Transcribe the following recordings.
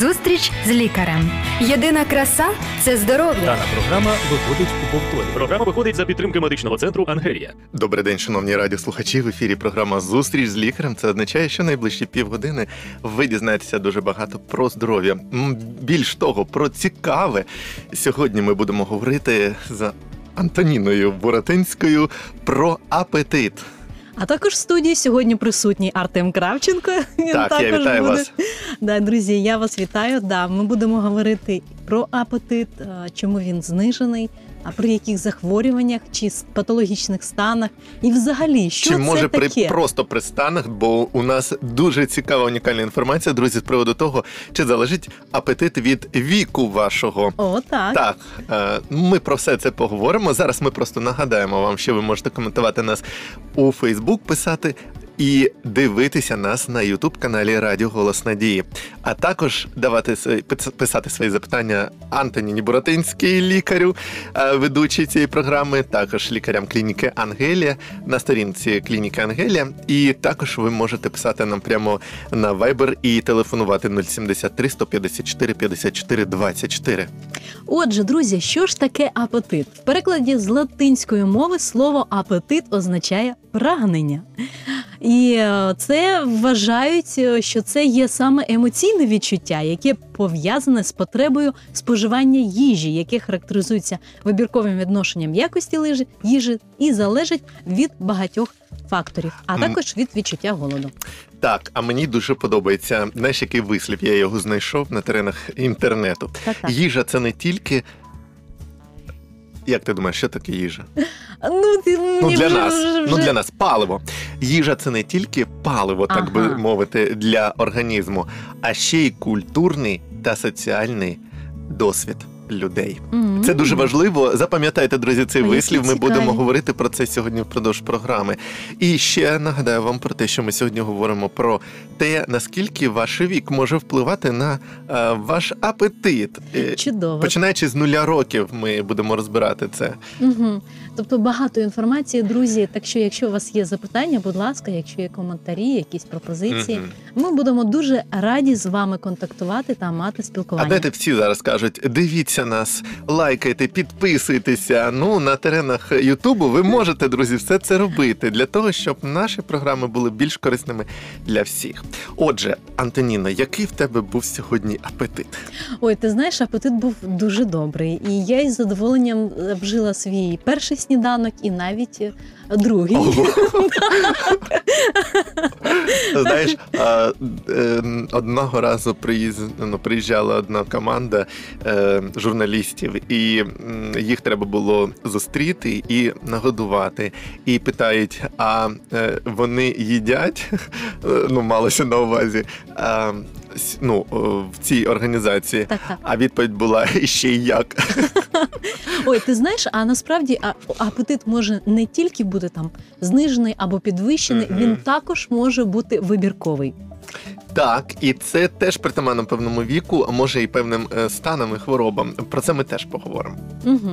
Зустріч з лікарем. Єдина краса це здоров'я. Дана програма виходить у повторі. Програма виходить за підтримки медичного центру Ангелія. Добрий день, шановні радіослухачі. В ефірі програма Зустріч з лікарем. Це означає, що найближчі півгодини ви дізнаєтеся дуже багато про здоров'я. Більш того, про цікаве. Сьогодні ми будемо говорити з Антоніною Буратинською про апетит. А також в студії сьогодні присутній Артем Кравченко. Він Так, також я вітаю буде. вас. Да, друзі, я вас вітаю. Да, ми будемо говорити про апетит, чому він знижений, а при яких захворюваннях чи патологічних станах, і взагалі, що Чи це може при просто при станах, бо у нас дуже цікава унікальна інформація, друзі, з приводу того, чи залежить апетит від віку вашого. О, так. Так, е, ми про все це поговоримо. Зараз ми просто нагадаємо вам, що ви можете коментувати нас у Фейсбук, писати. І дивитися нас на Ютуб каналі Радіо Голос Надії, а також давати писати свої запитання Антоніні Буратинській, лікарю, е, ведучій цієї програми, також лікарям клініки Ангелія на сторінці клініки Ангелія. І також ви можете писати нам прямо на Viber і телефонувати 073 154 54 24. Отже, друзі, що ж таке апетит? В перекладі з латинської мови слово апетит означає прагнення. І е, це вважають, е, що це є саме емоційне відчуття, яке пов'язане з потребою споживання їжі, яке характеризується вибірковим відношенням якості лижі- їжі і залежить від багатьох факторів, а також від відчуття голоду. Так, а мені дуже подобається. Знаєш, який вислів? Я його знайшов на теренах інтернету. Так, так. Їжа це не тільки. Як ти думаєш, що таке їжа? Ну, ти Ну для вже- нас, вже- ну для нас паливо. Їжа це не тільки паливо, так би мовити, для організму, а ще й культурний та соціальний досвід людей. Мгм. Це дуже важливо. Запам'ятайте, друзі, цей Ой, вислів. Ми цікаві. будемо говорити про це сьогодні впродовж програми. І ще нагадаю вам про те, що ми сьогодні говоримо про те, наскільки ваш вік може впливати на е, ваш апетит. Е, Чудово. Починаючи з нуля років, ми будемо розбирати це. Угу. Тобто багато інформації, друзі. Так що, якщо у вас є запитання, будь ласка, якщо є коментарі, якісь пропозиції, Мгм. ми будемо дуже раді з вами контактувати та мати А спілкування. дайте всі зараз кажуть: дивіться нас, лайкайте, підписуйтеся. Ну на теренах Ютубу ви можете, друзі, все це робити для того, щоб наші програми були більш корисними для всіх. Отже, Антоніна, який в тебе був сьогодні апетит? Ой, ти знаєш, апетит був дуже добрий, і я із задоволенням е, вжила свій перший сніданок і навіть е, другий. Знаєш, е, одного разу ну, приїжджала одна команда е, журналістів, і їх треба було зустріти і нагодувати. І питають: а е, вони їдять? Ну, малося на увазі. Ну, в цій організації. Так, так. А відповідь була ще й як. Ой, ти знаєш, а насправді апетит може не тільки бути там знижений або підвищений, Мгм. він також може бути вибірковий. Так, і це теж притаманно певному віку, а може і певним е, станам і хворобам. Про це ми теж поговоримо. Угу.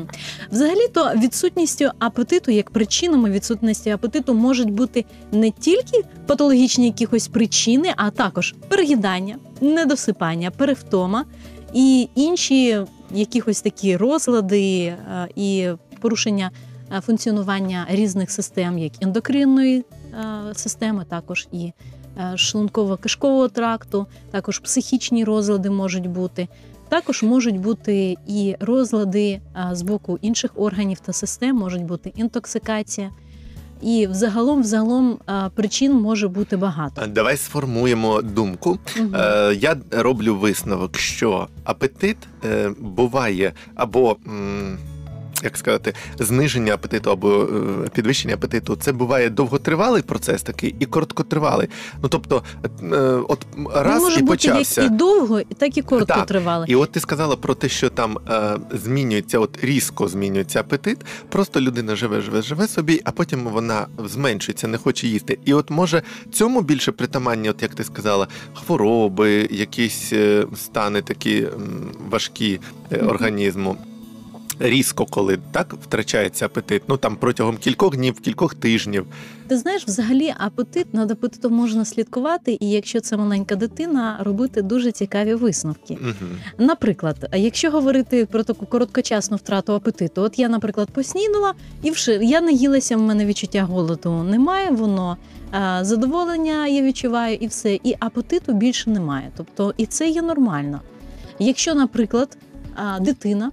Взагалі-то відсутністю апетиту, як причинами відсутності апетиту можуть бути не тільки патологічні якихось причини, а також переїдання, недосипання, перевтома і інші якихось такі розлади е, і порушення е, функціонування різних систем, як ендокринної е, системи, також і шлунково-кишкового тракту, також психічні розлади можуть бути. Також можуть бути і розлади з боку інших органів та систем, можуть бути інтоксикація. І взагалом, взагалом причин може бути багато. Давай сформуємо думку. Е, я роблю висновок, що апетит е, буває або. Як сказати, зниження апетиту або е, підвищення апетиту, це буває довготривалий процес такий і короткотривалий. Ну тобто, е, от раз може і бути почався. як і довго, так і коротко Так. І от ти сказала про те, що там е, змінюється, от різко змінюється апетит. Просто людина живе, живе, живе собі, а потім вона зменшується, не хоче їсти. І от може цьому більше притаманні, от як ти сказала, хвороби, якісь стани такі важкі організму. Різко, коли так втрачається апетит. Ну там протягом кількох днів, кількох тижнів. Ти знаєш, взагалі апетит над апетитом можна слідкувати, і якщо це маленька дитина, робити дуже цікаві висновки. Угу. Наприклад, якщо говорити про таку короткочасну втрату апетиту, от я, наприклад, поснідала і вши я не їлася, в мене відчуття голоду немає, воно задоволення я відчуваю, і все, і апетиту більше немає. Тобто, і це є нормально. Якщо, наприклад, дитина.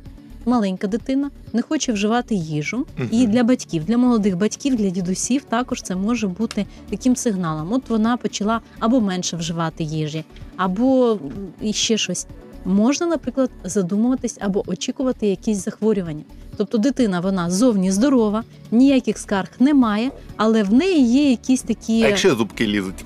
Маленька дитина не хоче вживати їжу, і для батьків, для молодих батьків, для дідусів також це може бути таким сигналом. От вона почала або менше вживати їжі, або м, іще щось. Можна, наприклад, задумуватись або очікувати якісь захворювання. Тобто дитина вона зовні здорова, ніяких скарг немає, але в неї є якісь такі А якщо зубки лізуть?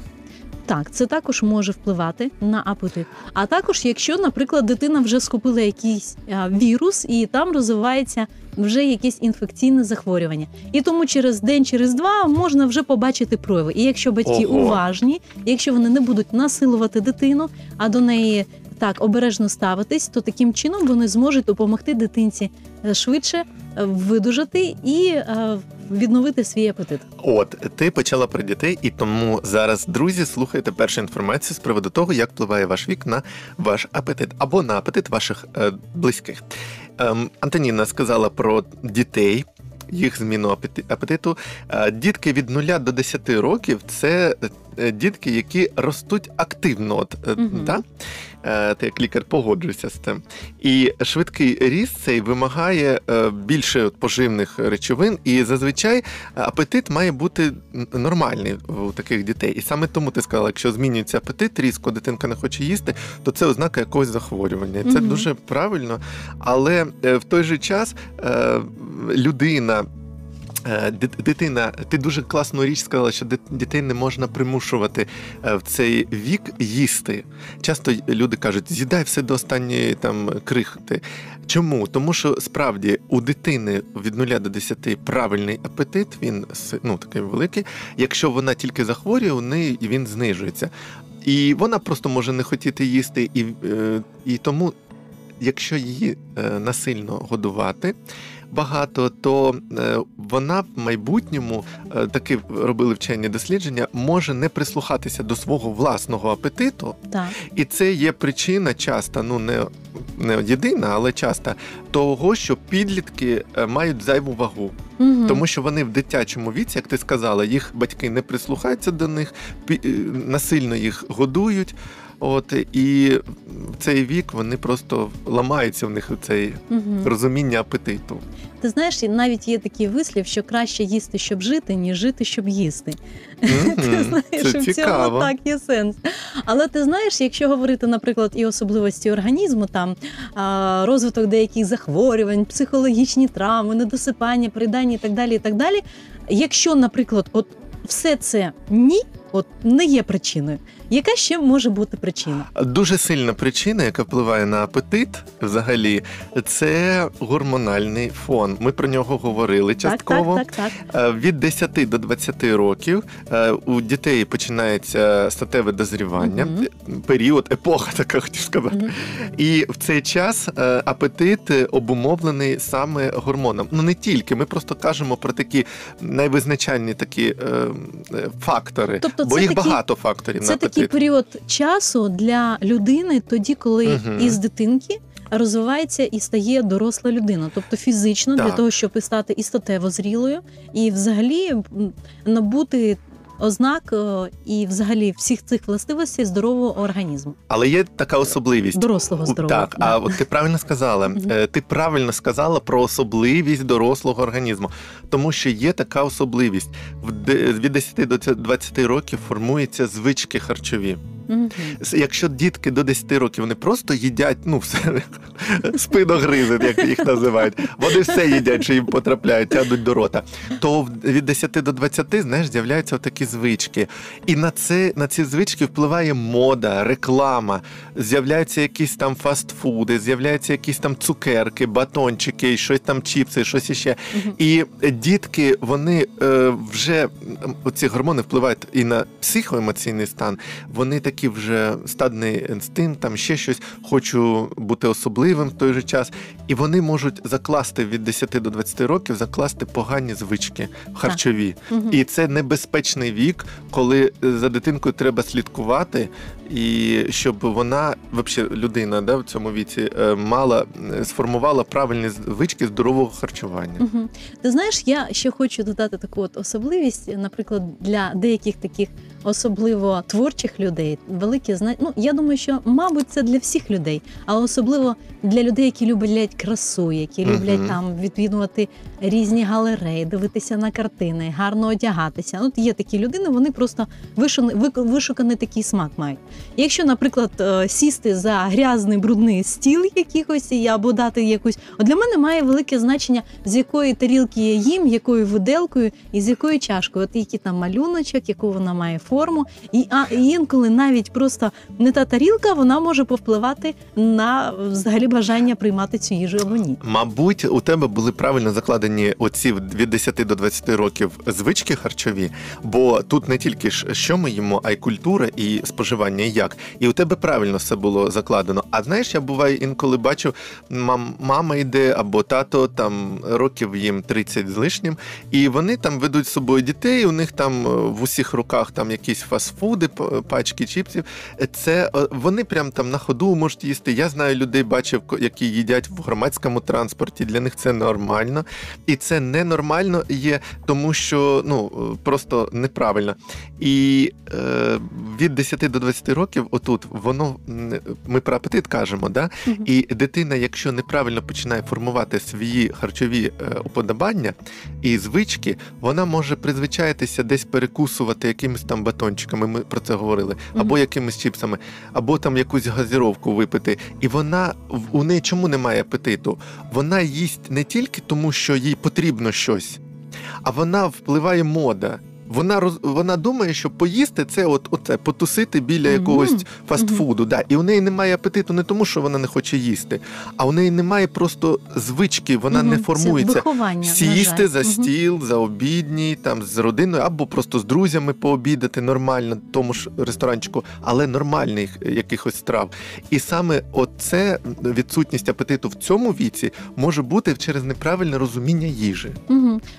Так, це також може впливати на апетит. А також, якщо, наприклад, дитина вже скупила якийсь а, вірус і там розвивається вже якесь інфекційне захворювання. І тому через день, через два можна вже побачити прояви. І якщо батьки Ого. уважні, якщо вони не будуть насилувати дитину, а до неї так обережно ставитись, то таким чином вони зможуть допомогти дитинці е, швидше е, видужати і е, відновити свій апетит. От ти почала про дітей, і тому зараз, друзі, слухайте першу інформацію з приводу того, як впливає ваш вік на ваш апетит або на апетит ваших е, близьких. Ем, Антоніна сказала про дітей. Їх зміну апети- апетиту. Дітки від 0 до 10 років це дітки, які ростуть активно. От, да? Е, Ти як лікар погоджуєшся з цим. І швидкий ріст цей вимагає е, більше поживних речовин, і зазвичай апетит має бути нормальний у таких дітей. І саме тому ти сказала, якщо змінюється апетит, різко дитинка не хоче їсти, то це ознака якогось захворювання. Це Мгм. дуже правильно. Але е, в той же час е, людина. Е, дит- Дитина, ти дуже класну річ сказала, що дітей не можна примушувати е, в цей вік їсти. Часто люди кажуть, з'їдай все до останньої там крихти. Чому? Тому що справді у дитини від 0 до 10 правильний апетит, він ну, такий великий. Якщо вона тільки захворює, у неї він знижується. І вона просто може не хотіти їсти, і, е, і тому, якщо її насильно годувати багато, то е, вона в майбутньому е, таки робили вчені дослідження, може не прислухатися до свого власного апетиту, Так. і це є причина часто, ну не, не єдина, але часто того, що підлітки е, мають зайву вагу. Мгм. Тому що вони в дитячому віці, як ти сказала, їх батьки не прислухаються до них, насильно їх годують. От і в цей вік вони просто ламаються в них цей Мгм. розуміння апетиту. Ти знаєш, навіть є такий вислів, що краще їсти, щоб жити, ніж жити, щоб їсти. Мгм. Ти знаєш, Це в цьому так є сенс. Але ти знаєш, якщо говорити, наприклад, і особливості організму, там розвиток деяких захворювань, психологічні травми, недосипання, передання і так далі. і так далі. Якщо, наприклад, от все це ні, от не є причиною, яка ще може бути причина? Дуже сильна причина, яка впливає на апетит, взагалі, це гормональний фон. Ми про нього говорили частково. Так, так, так, так. Е, Від 10 до 20 років е, у дітей починається статеве дозрівання, Мгм. період, епоха, така хотів сказати. Мгм. І в цей час е, апетит обумовлений саме гормоном. Ну не тільки, ми просто кажемо про такі найвизначальні такі фактори, Тобто бо їх такі- багато факторів на Це такий період часу для людини, тоді, коли Мгм. із дитинки розвивається і стає доросла людина, тобто фізично для того, щоб стати і статево зрілою, і взагалі набути ознак е, і взагалі всіх цих властивостей здорового організму, Але є така особливість. дорослого здоров'я. здорового. Так, да. а от ти правильно сказала. Е, Ти правильно сказала про особливість дорослого організму, тому що є така особливість. Від 10 до 20 років формуються звички харчові. С- Якщо дітки до 10 років вони просто їдять, ну все спиногризи, як їх називають, вони все їдять, що їм потрапляють, тягнуть до рота. То від 10 до 20, знаєш, з'являються такі звички. І на це на ці звички впливає мода, реклама. З'являються якісь там фастфуди, з'являються якісь там цукерки, батончики, щось там чіпси, щось іще. І дітки, вони е, вже м, оці гормони впливають і на психоемоційний стан. Вони такі вже стадний інстинкт, там ще щось, хочу бути особливим в той же час. І вони можуть закласти від 10 до 20 років, закласти погані звички харчові. Мгм. І це небезпечний вік, коли е, за дитинкою треба слідкувати, і щоб вона, взагалі, людина да, в цьому віці е, мала е, сформувала правильні звички здорового харчування. Мгм. Ти знаєш, я ще хочу додати таку от особливість, наприклад, для деяких таких особливо творчих людей, велике зна... Ну, я думаю, що мабуть це для всіх людей, але особливо для людей, які люблять красу, які люблять там відвідувати різні галереї, дивитися на картини, гарно одягатися. Ну, є такі людини, вони просто вишуканий, вишуканий такий смак мають. Якщо, наприклад, е, сісти за грязний брудний стіл якихось або дати якусь, от для мене має велике значення, з якої тарілки я їм, якою виделкою і з якою чашкою. От який там малюночок, яку вона має форму. І а інколи навіть просто не та тарілка, вона може повпливати на взагалі бажання приймати цю їжу або ні. Мабуть, у тебе були правильно закладені оці від 10 до 20 років звички харчові, бо тут не тільки ж що ми їмо, а й культура і споживання, і як. І у тебе правильно все було закладено. А знаєш, я буває інколи бачу, мам, мама йде або тато там років їм 30 з лишнім, і вони там ведуть з собою дітей. У них там е, в усіх руках там якісь фастфуди, пачки чіпсів. Це е, вони прям там на ходу можуть їсти. Я знаю людей, бачив, які їдять в громадському транспорті. Для них це нормально, і це ненормально є, тому що ну е, просто неправильно. І е, від 10 до 20 років, отут воно ми про апетит кажемо, да? І дитина, якщо неправильно починає формувати свої харчові е, уподобання і звички, вона може призвичаїтися десь перекусувати якимись там батончиками. Ми про це говорили, або якимись чіпсами, або там якусь газіровку випити. І вона у неї чому немає апетиту? Вона їсть не тільки тому, що їй потрібно щось, а вона впливає мода. Вона роз вона думає, що поїсти це от оце потусити біля Мгм. якогось фастфуду. Да. І у неї немає апетиту не тому, що вона не хоче їсти, а у неї немає просто звички, вона не Мгм. Це формується. Сісти за стіл, за обідній, там з родиною, або просто з друзями пообідати нормально, тому ж ресторанчику, але нормальних якихось страв. І саме оце відсутність апетиту в цьому віці може бути через неправильне розуміння їжі.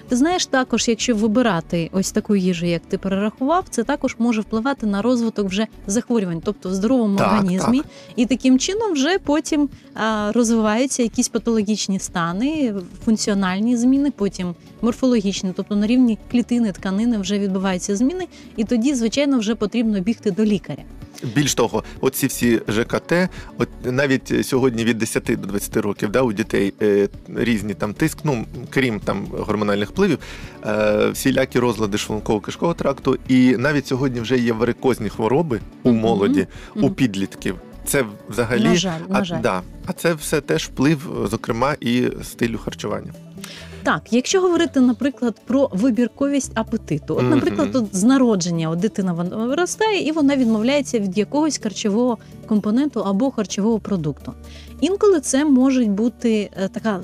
Ти знаєш, також, якщо вибирати ось таку їжу, як ти перерахував, це також може впливати на розвиток вже захворювань, тобто в здоровому Так, організмі, і таким чином вже потім а, розвиваються якісь патологічні стани, функціональні зміни, потім морфологічні, тобто на рівні клітини, тканини вже відбуваються зміни, і тоді, звичайно, вже потрібно бігти до лікаря. Більш того, оці всі ЖКТ, от навіть сьогодні від 10 до 20 років, да, у дітей е, різні там тиск, ну крім там гормональних впливів, е, всілякі розлади шлунково-кишкового тракту, і навіть сьогодні вже є варикозні хвороби у молоді, у підлітків. Це взагалі На жаль, на а. Да, а це все теж вплив, зокрема, і стилю харчування. Так, якщо говорити, наприклад, про вибірковість апетиту, от, наприклад, от з народження от дитина виростає і вона відмовляється від якогось харчового компоненту або харчового продукту. Інколи це може бути е, така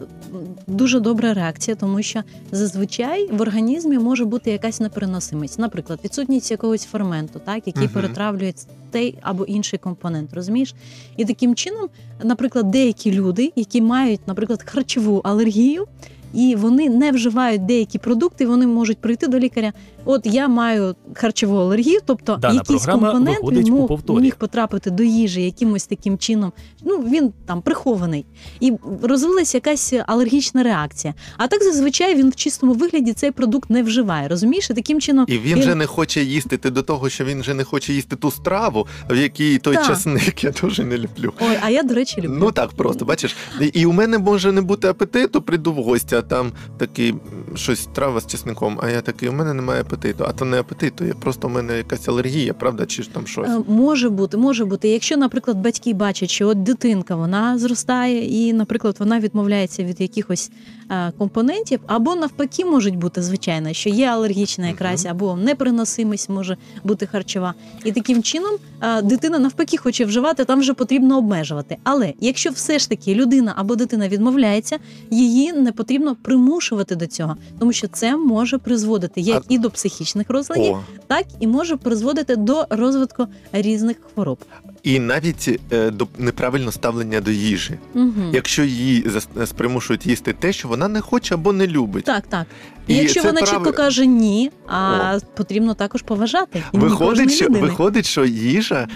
дуже добра реакція, тому що зазвичай в організмі може бути якась непереносимість, наприклад, відсутність якогось ферменту, так який Мгм. перетравлює той або інший компонент, розумієш? І таким чином, наприклад, деякі люди, які мають, наприклад, харчову алергію, і вони не вживають деякі продукти, вони можуть прийти до лікаря. От я маю харчову алергію, тобто Дана якийсь компонент він мог, міг потрапити до їжі якимось таким чином. Ну він там прихований, і розвилася якась алергічна реакція. А так зазвичай він в чистому вигляді цей продукт не вживає. Розумієш, і таким чином І він же не хоче їсти ти до того, що він вже не хоче їсти ту страву, в якій той Так. часник я дуже не люблю. Ой, а я до речі люблю. Ну так просто, бачиш. І- у мене може не бути апетиту, прийду в гості, подивився, а там такий щось трава з чесником, а я такий, у мене немає апетиту. А то не апетиту, є просто у мене якась алергія, правда, чи ж там щось. Е, Може бути, може бути. Якщо, наприклад, батьки бачать, що от дитинка вона зростає, і, наприклад, вона відмовляється від якихось е, компонентів, або навпаки, можуть бути звичайно, що є алергічна якраз, Мгм. або непереносимість може бути харчова. І таким чином е, дитина навпаки хоче вживати, там вже потрібно обмежувати. Але якщо все ж таки людина або дитина відмовляється, її не потрібно примушувати до цього, тому що це може призводити як А- і до психічних розладів, О, так і може призводити до розвитку різних хвороб. і навіть е, до неправильного ставлення до їжі. Угу. Якщо її зас- спримушують їсти те, що вона не хоче або не любить. Так, так. І І якщо це вона прав- чітко каже ні, а потрібно також поважати. ні Виходить, що людини. виходить, що їжа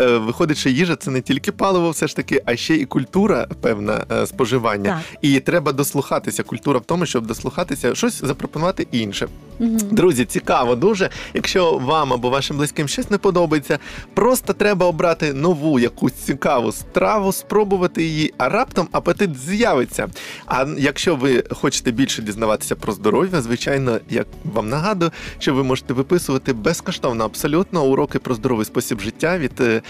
е, виходить, що їжа це не тільки паливо, все ж таки, а ще і культура певна е, споживання. Так. І треба дослухатися. Культура в тому, щоб дослухатися, щось запропонувати інше. Мгм. Друзі, цікаво дуже. Якщо вам або вашим близьким щось не подобається, просто треба обрати нову якусь цікаву страву, спробувати її, а раптом апетит з'явиться. А якщо ви хочете більше дізнаватися про здоров'я, звичайно, як вам нагадую, що ви можете виписувати безкоштовно абсолютно уроки про здоровий спосіб життя від.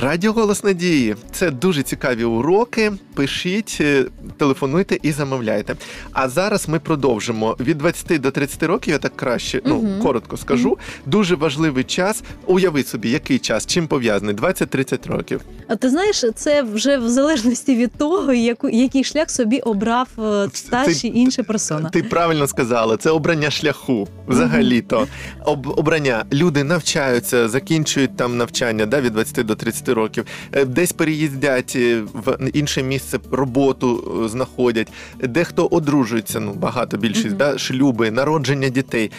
Радіо Голос Надії це дуже цікаві уроки. Пишіть, е, телефонуйте і замовляйте. А зараз ми продовжимо від 20 до 30 років. Я так краще, ну Мгм. коротко скажу. Дуже важливий час. Уяви собі, який час, чим пов'язаний 20-30 років. А ти знаєш, це вже в залежності від того, яку, який шлях собі обрав е, та Ти- чи інша персона. Ти правильно сказала, це обрання шляху. Взагалі-то Об, обрання люди навчаються, закінчують там навчання да, від 20 до 30 років, е, десь переїздять е, в інше місце роботу е, знаходять, дехто одружується. Ну багато більшість, Мгм. да, шлюби, народження дітей.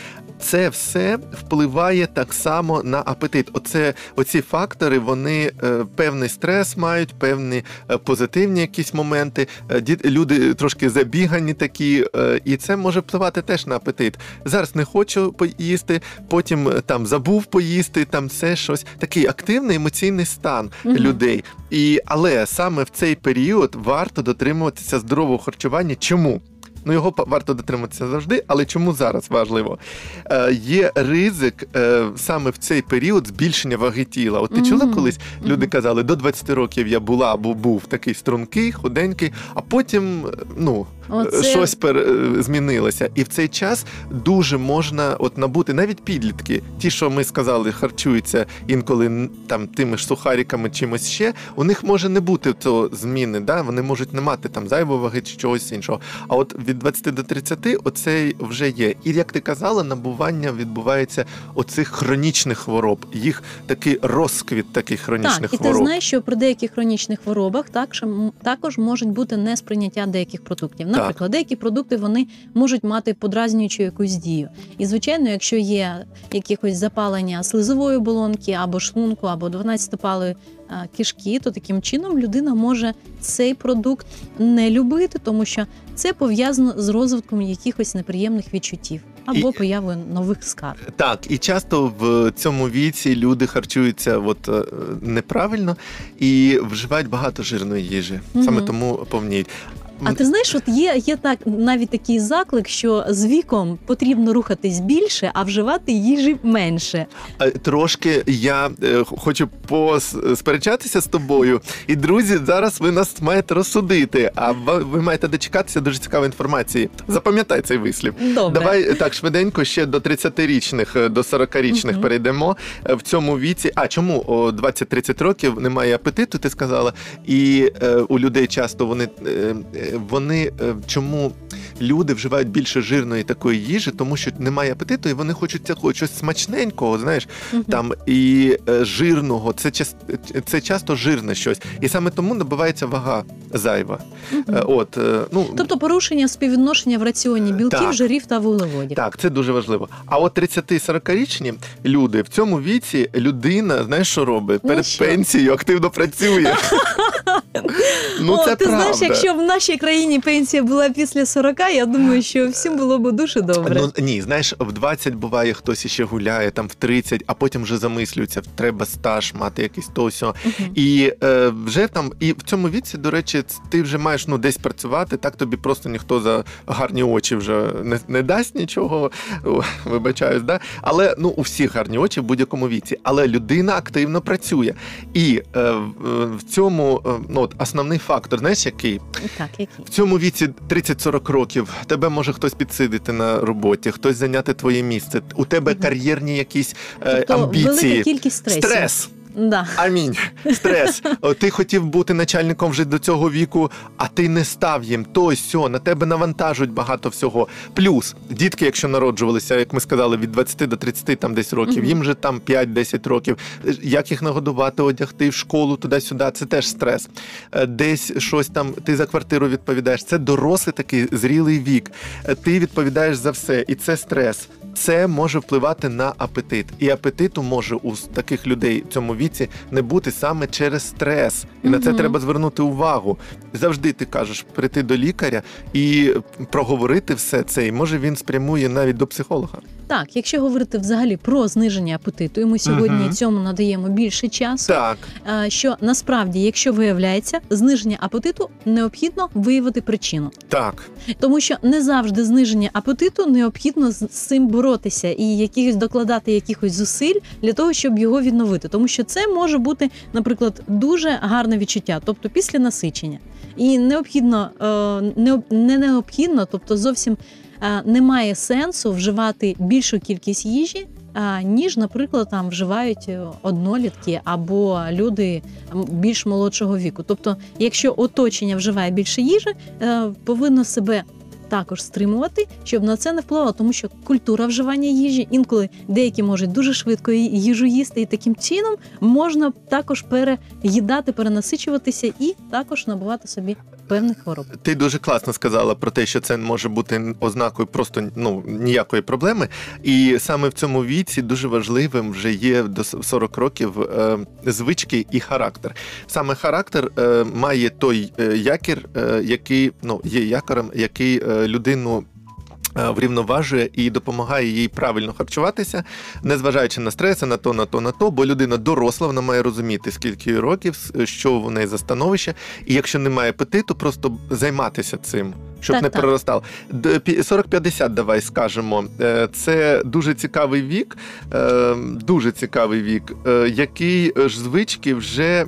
Це все впливає так само на апетит. Оце оці фактори, вони е, певний стрес мають, певні е, позитивні якісь моменти. Е, діт- люди трошки забігані такі, і це може впливати теж на апетит. Зараз не хочу поїсти, потім там забув поїсти, там це щось такий активний емоційний стан Мгм. людей. І але саме в цей період варто дотримуватися здорового харчування. Чому? Ну, його варто дотриматися завжди, але чому зараз важливо? Е, є ризик е, саме в цей період збільшення ваги тіла. От ти чула Мгм. колись? Люди Мгм. казали, до 20 років я була або був такий стрункий, худенький, а потім е, ну, Оце- щось пер, е, змінилося. І в цей час дуже можна от набути навіть підлітки, ті, що ми сказали, харчуються інколи там тими ж сухариками, чимось ще. У них може не бути цього зміни, да? вони можуть не мати там зайвої ваги чи чогось іншого. А от від 20 до 30 оцей вже є. І як ти казала, набування відбувається оцих хронічних хвороб. Їх такий розквіт таких хронічних Так, і ти знаєш, що при деяких хронічних хворобах також, також можуть бути несприйняття деяких продуктів. Наприклад, деякі продукти вони можуть мати подразнюючу якусь дію. І звичайно, якщо є якихось запалення слизової оболонки або шлунку, або 12-палої а, кишки, то таким чином людина може цей продукт не любити, тому що це пов'язано з розвитком якихось неприємних відчуттів або І- появою нових скарг. Так, і часто в цьому віці люди харчуються от, е, неправильно і вживають багато жирної їжі. Саме тому повніють. А ти знаєш, от є, є так навіть такий заклик, що з віком потрібно рухатись більше, а вживати їжі менше. Трошки я е, хочу посперечатися з тобою. І друзі, зараз ви нас маєте розсудити. А ви маєте дочекатися дуже цікавої інформації. Запам'ятай цей вислів. Добре. Давай е, так швиденько ще до 30-річних, е, до 40-річних Мгм. перейдемо в цьому віці. А чому о 20-30 років немає апетиту? Ти сказала, і е, у людей часто вони, е, вони е, чому люди вживають більше жирної такої їжі, тому що немає апетиту, і вони хочуть такого щось смачненького, знаєш, там і е, жирного. Це час, це часто жирне щось, і саме тому набувається вага зайва. Е, От е, ну Тобто порушення співвідношення в раціоні білків, Так. жирів та вуглеводів. Так, це дуже важливо. А от 30-40-річні люди в цьому віці людина, знаєш, що робить? Ну, Перед що? пенсією активно працює. ну, О, це ти правда. знаєш, якщо в нашій країні пенсія була після 40, життя, я думаю, що всім було б дуже добре. Ну ні, знаєш, в 20 буває хтось іще гуляє, там в 30, а потім вже замислюється, треба стаж мати якийсь то. Мгм. І е, вже там, і в цьому віці, до речі, ти вже маєш ну десь працювати. Так тобі просто ніхто за гарні очі вже не, не дасть нічого. Вибачаюсь, да? Але ну у всіх гарні очі в будь-якому віці. Але людина активно працює. І е, в- в цьому е, ну, от основний фактор, знаєш, який? Так, який? В цьому віці 30-40 років тебе може хтось підсидити на роботі, хтось зайняти твоє місце. У тебе кар'єрні якісь е, Тобто амбіції. велика кількість стресів. Стрес. Да. Амінь. Стрес. Ти хотів бути начальником вже до цього віку, а ти не став їм. То сьо, на тебе навантажують багато всього. Плюс дітки, якщо народжувалися, як ми сказали, від 20 до 30 там десь років, їм же там 5-10 років. Е, Як їх нагодувати, одягти в школу туди-сюди, це теж стрес. Е, Десь щось там, ти за квартиру відповідаєш. Це дорослий такий зрілий вік. Е, Ти відповідаєш за все, і це стрес. Це може впливати на апетит. І апетиту може у таких людей в цьому віці не бути саме через стрес. І на це треба звернути увагу. Завжди ти кажеш прийти до лікаря і проговорити все це. І може він спрямує навіть до психолога. Так, якщо говорити взагалі про зниження апетиту, і ми сьогодні Мгм. цьому надаємо більше часу. Так, е, Що насправді, якщо виявляється зниження апетиту, необхідно виявити причину, так. тому що не завжди зниження апетиту необхідно з цим боротися і якихось докладати якихось зусиль для того, щоб його відновити, тому що це може бути, наприклад, дуже гарне відчуття, тобто після насичення, і необхідно е, не, не необхідно, тобто зовсім немає сенсу вживати більшу кількість їжі. Ніж, наприклад, там вживають е, однолітки або люди більш молодшого віку. Тобто, якщо оточення вживає більше їжі, е, повинно себе також стримувати, щоб на це не впливало, тому що культура вживання їжі інколи деякі можуть дуже швидко їжу їсти, і таким чином можна також переїдати, перенасичуватися і також набувати собі певних хвороб. Ти дуже класно сказала про те, що це може бути ознакою просто ну ніякої проблеми. І саме в цьому віці дуже важливим вже є до 40 років е, звички і характер. Саме характер е, має той е, якір, е, який ну є якорем, який е, людину. е, Врівноважує і допомагає їй правильно харчуватися, незважаючи на стреси, на то, на то, на то, бо людина доросла, вона має розуміти, скільки років, що в неї за становище, і якщо немає апетиту, просто займатися цим, щоб Так, не так. пі- 40-50, давай скажемо. Е, Це дуже цікавий вік, е, дуже цікавий вік, е, який ж звички вже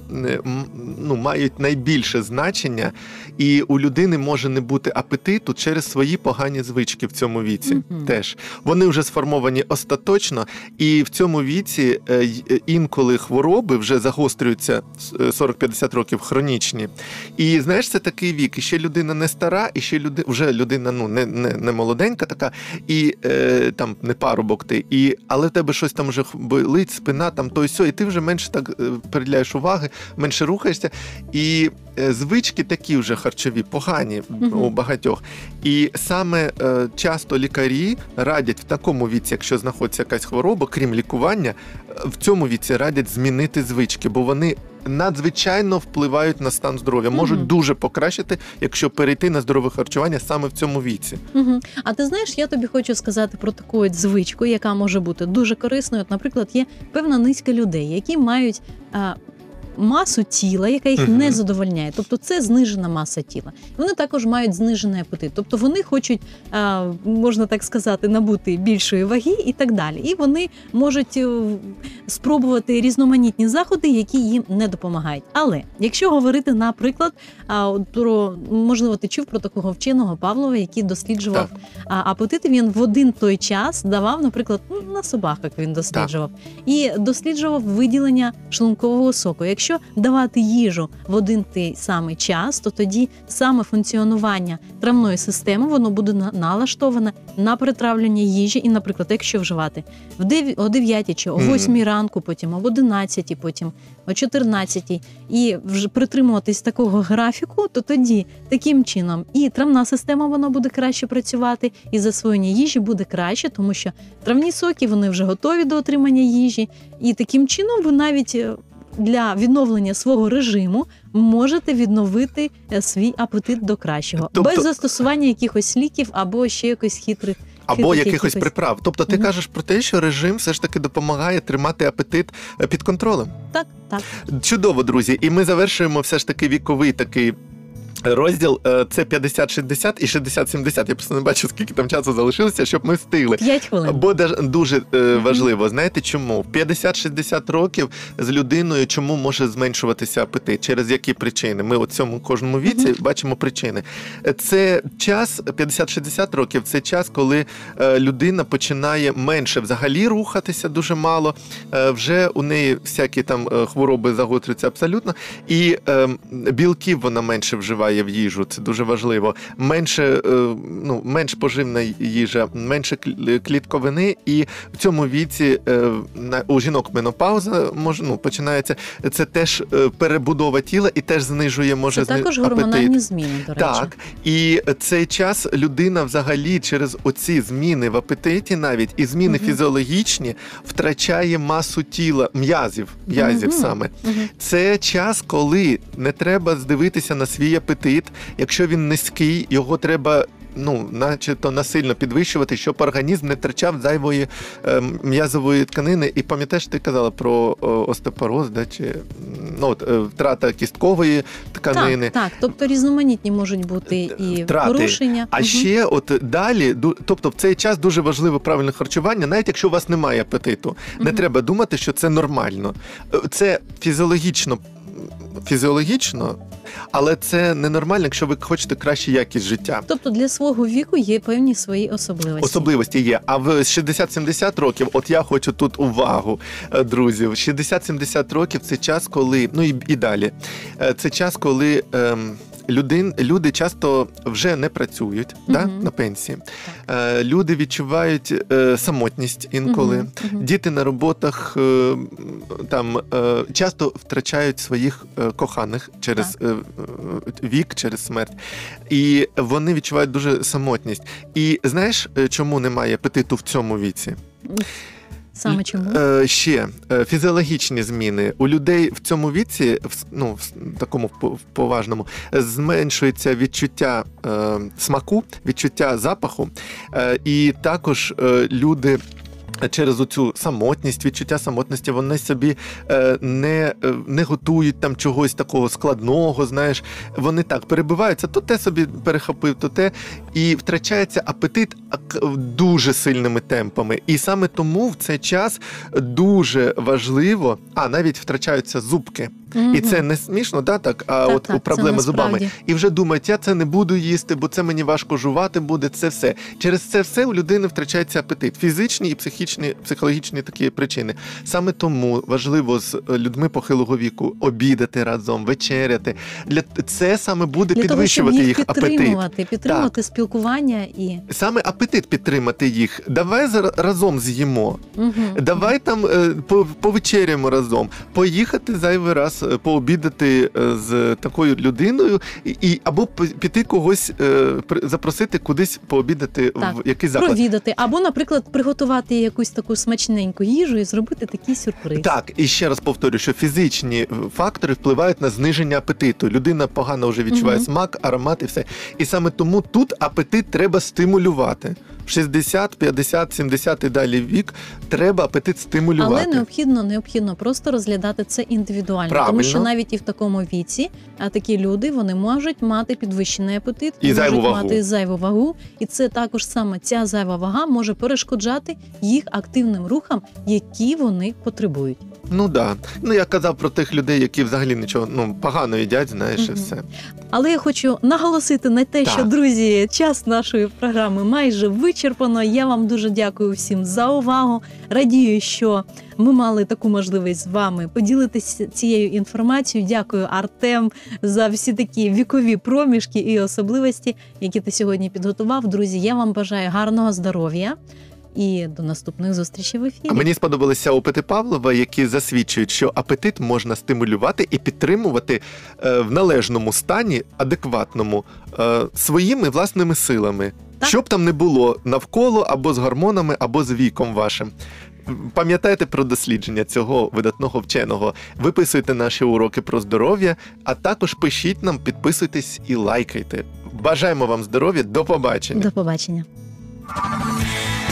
ну, мають найбільше значення, і у людини може не бути апетиту через свої погані звички в цьому віці. Мгм. Теж вони вже сформовані остаточно, і в цьому віці інколи хвороби вже загострюються с- е, 40-50 років хронічні. І знаєш, це такий вік. І ще людина не стара, і ще люди, вже людина ну не, не, не молоденька така, і е, там не парубок ти, і, але в тебе щось там вже болить, спина, там то й сьо, і ти вже менше так е, приділяєш уваги, менше рухаєшся. І е, звички такі вже харчові, погані Мгм. у багатьох. І саме е, часто лікарі радять в такому віці, якщо знаходиться якась хвороба, крім лікування, е, в цьому віці радять змінити звички, бо вони надзвичайно впливають на стан здоров'я, можуть Мгм. дуже покращити, якщо перейти на здорове харчування саме в цьому віці. Угу. А ти знаєш, я тобі хочу сказати про таку от звичку, яка може бути дуже корисною. От, наприклад, є певна низка людей, які мають. А, Масу тіла, яка їх не задовольняє, тобто це знижена маса тіла. Вони також мають знижений апетит, тобто вони хочуть, можна так сказати, набути більшої ваги і так далі. І вони можуть е, спробувати різноманітні заходи, які їм не допомагають. Але якщо говорити, наприклад, про можливо, ти чув про такого вченого Павлова, який досліджував Так. а апетити він в один той час давав, наприклад, ну, на собаках він досліджував і досліджував виділення шлункового соку. Якщо давати їжу в один той самий час, то тоді саме функціонування травної системи воно буде налаштоване на перетравлення їжі. І, наприклад, якщо вживати в дев- о 9 чи о Мгм. 8 ранку, потім об 11, потім о 14, і вже притримуватись такого графіку, то тоді таким чином і травна система вона буде краще працювати, і засвоєння їжі буде краще, тому що травні соки вони вже готові до отримання їжі, і таким чином ви навіть. Для відновлення свого режиму можете відновити е, свій апетит до кращого, Тобто- без застосування якихось ліків або ще якось хитрих. Або якихось приправ. Тобто ти Мгм. кажеш про те, що режим все ж таки допомагає тримати апетит е, під контролем. Так, так. Чудово, друзі. І ми завершуємо все ж таки віковий такий. Розділ Е, це 50-60 і 60-70. Я просто не бачу, скільки там часу залишилося, щоб ми встигли. П'ять хвилин. Бо дуже е, важливо, знаєте чому? 50-60 років з людиною чому може зменшуватися апетит? Через які причини? Ми у цьому кожному віці бачимо причини. Це час 50-60 років. Це час, коли е, людина починає менше взагалі рухатися дуже мало. Вже у неї всякі там хвороби загострюються абсолютно, і е, білків вона менше вживає в їжу. Це дуже важливо. Менше, е, ну, менш поживна їжа, менше клітковини, і в цьому віці е, у жінок менопауза може ну починається. Це теж е, перебудова тіла і теж знижує може Це також апетит. гормональні зміни, до речі. Так, і цей час людина взагалі через оці зміни в апетиті, навіть і зміни Мгм. фізіологічні, втрачає масу тіла, м'язів, м'язів Мгм. саме. Мгм. Це час, коли не треба здивитися на свій апетит. Якщо він низький, його треба. Ну, начебто насильно підвищувати, щоб організм не втрачав зайвої е, м'язової тканини. І пам'ятаєш, ти казала про остеопороз, да, чи ну, от, е, втрата кісткової тканини. Так, так, тобто різноманітні можуть бути і Втрати. порушення. А Мгм. ще, от далі, тобто в цей час дуже важливе правильне харчування, навіть якщо у вас немає апетиту, не Мгм. треба думати, що це нормально. Е, Це фізіологічно, фізіологічно, але це ненормально, якщо ви хочете кращу якість життя. Тобто для свого віку є певні свої особливості. Особливості є. А в 60-70 років, от я хочу тут увагу, е, друзів. 60-70 років це час, коли ну і, і далі. Е, Це час, коли. Ем, Людин, люди часто вже не працюють да, на пенсії. Е, люди відчувають е, самотність інколи. Мгм. Діти на роботах е, там часто втрачають своїх коханих через е, вік, через смерть, і вони відчувають дуже самотність. І знаєш, чому немає апетиту в цьому віці? Саме чому? Е, ще е, фізіологічні зміни у людей в цьому віці, в, ну, в такому поважному, зменшується відчуття е, смаку, відчуття запаху, е, і також е, люди. Через оцю самотність, відчуття самотності, вони собі е, не, е, не готують там чогось такого складного. Знаєш, вони так перебиваються, то те собі перехопив, то те, і втрачається апетит дуже сильними темпами. І саме тому в цей час дуже важливо, а навіть втрачаються зубки. І це не смішно, да, так? А Так, от так, у проблеми з зубами. І вже думають, я це не буду їсти, бо це мені важко жувати буде. Це все. Через це все у людини втрачається апетит. Фізичні і психічні, психологічні такі причини. Саме тому важливо з е, людьми похилого віку обідати разом, вечеряти. Для це саме буде Для того, щоб підвищувати їх апетит. підтримувати, підтримувати спілкування і Саме апетит підтримати їх. Давай разом з'їмо. Мгм. Давай там е, по- повечеряємо разом, поїхати зайвий раз е, пообідати е, з такою людиною, і, або піти когось е, при- запросити кудись пообідати Так, в якийсь заклад. провідати, або, наприклад, приготувати якусь таку смачненьку їжу і зробити такий сюрприз. Так, і ще раз повторю, що фізичні фактори впливають на зниження апетиту. Людина погано вже відчуває Мгм. смак, аромат і все. І саме тому тут апетит треба стимулювати. В 60, 50, 70 і далі вік треба апетит стимулювати. Але необхідно, необхідно просто розглядати це індивідуально, Правильно. тому що навіть і в такому віці а такі люди вони можуть мати підвищений апетит І можуть зайву вагу. мати зайву вагу, і це також саме ця зайва вага може перешкоджати їх активним рухам, які вони потребують. Ну да. Ну я казав про тих людей, які взагалі нічого ну погано їдять, знаєш, і все. Але я хочу наголосити на те, Так. що друзі, час нашої програми майже вичерпано. Я вам дуже дякую всім за увагу. Радію, що ми мали таку можливість з вами поділитися цією інформацією. Дякую, Артем, за всі такі вікові проміжки і особливості, які ти сьогодні підготував. Друзі, я вам бажаю гарного здоров'я і до наступних зустрічей в ефірі. А мені сподобалися опити Павлова, які засвідчують, що апетит можна стимулювати і підтримувати е, в належному стані, адекватному, е, своїми власними силами. Так. Щоб там не було навколо або з гормонами, або з віком вашим. Пам'ятайте про дослідження цього видатного вченого. Виписуйте наші уроки про здоров'я, а також пишіть нам, підписуйтесь і лайкайте. Бажаємо вам здоров'я. До побачення. До побачення.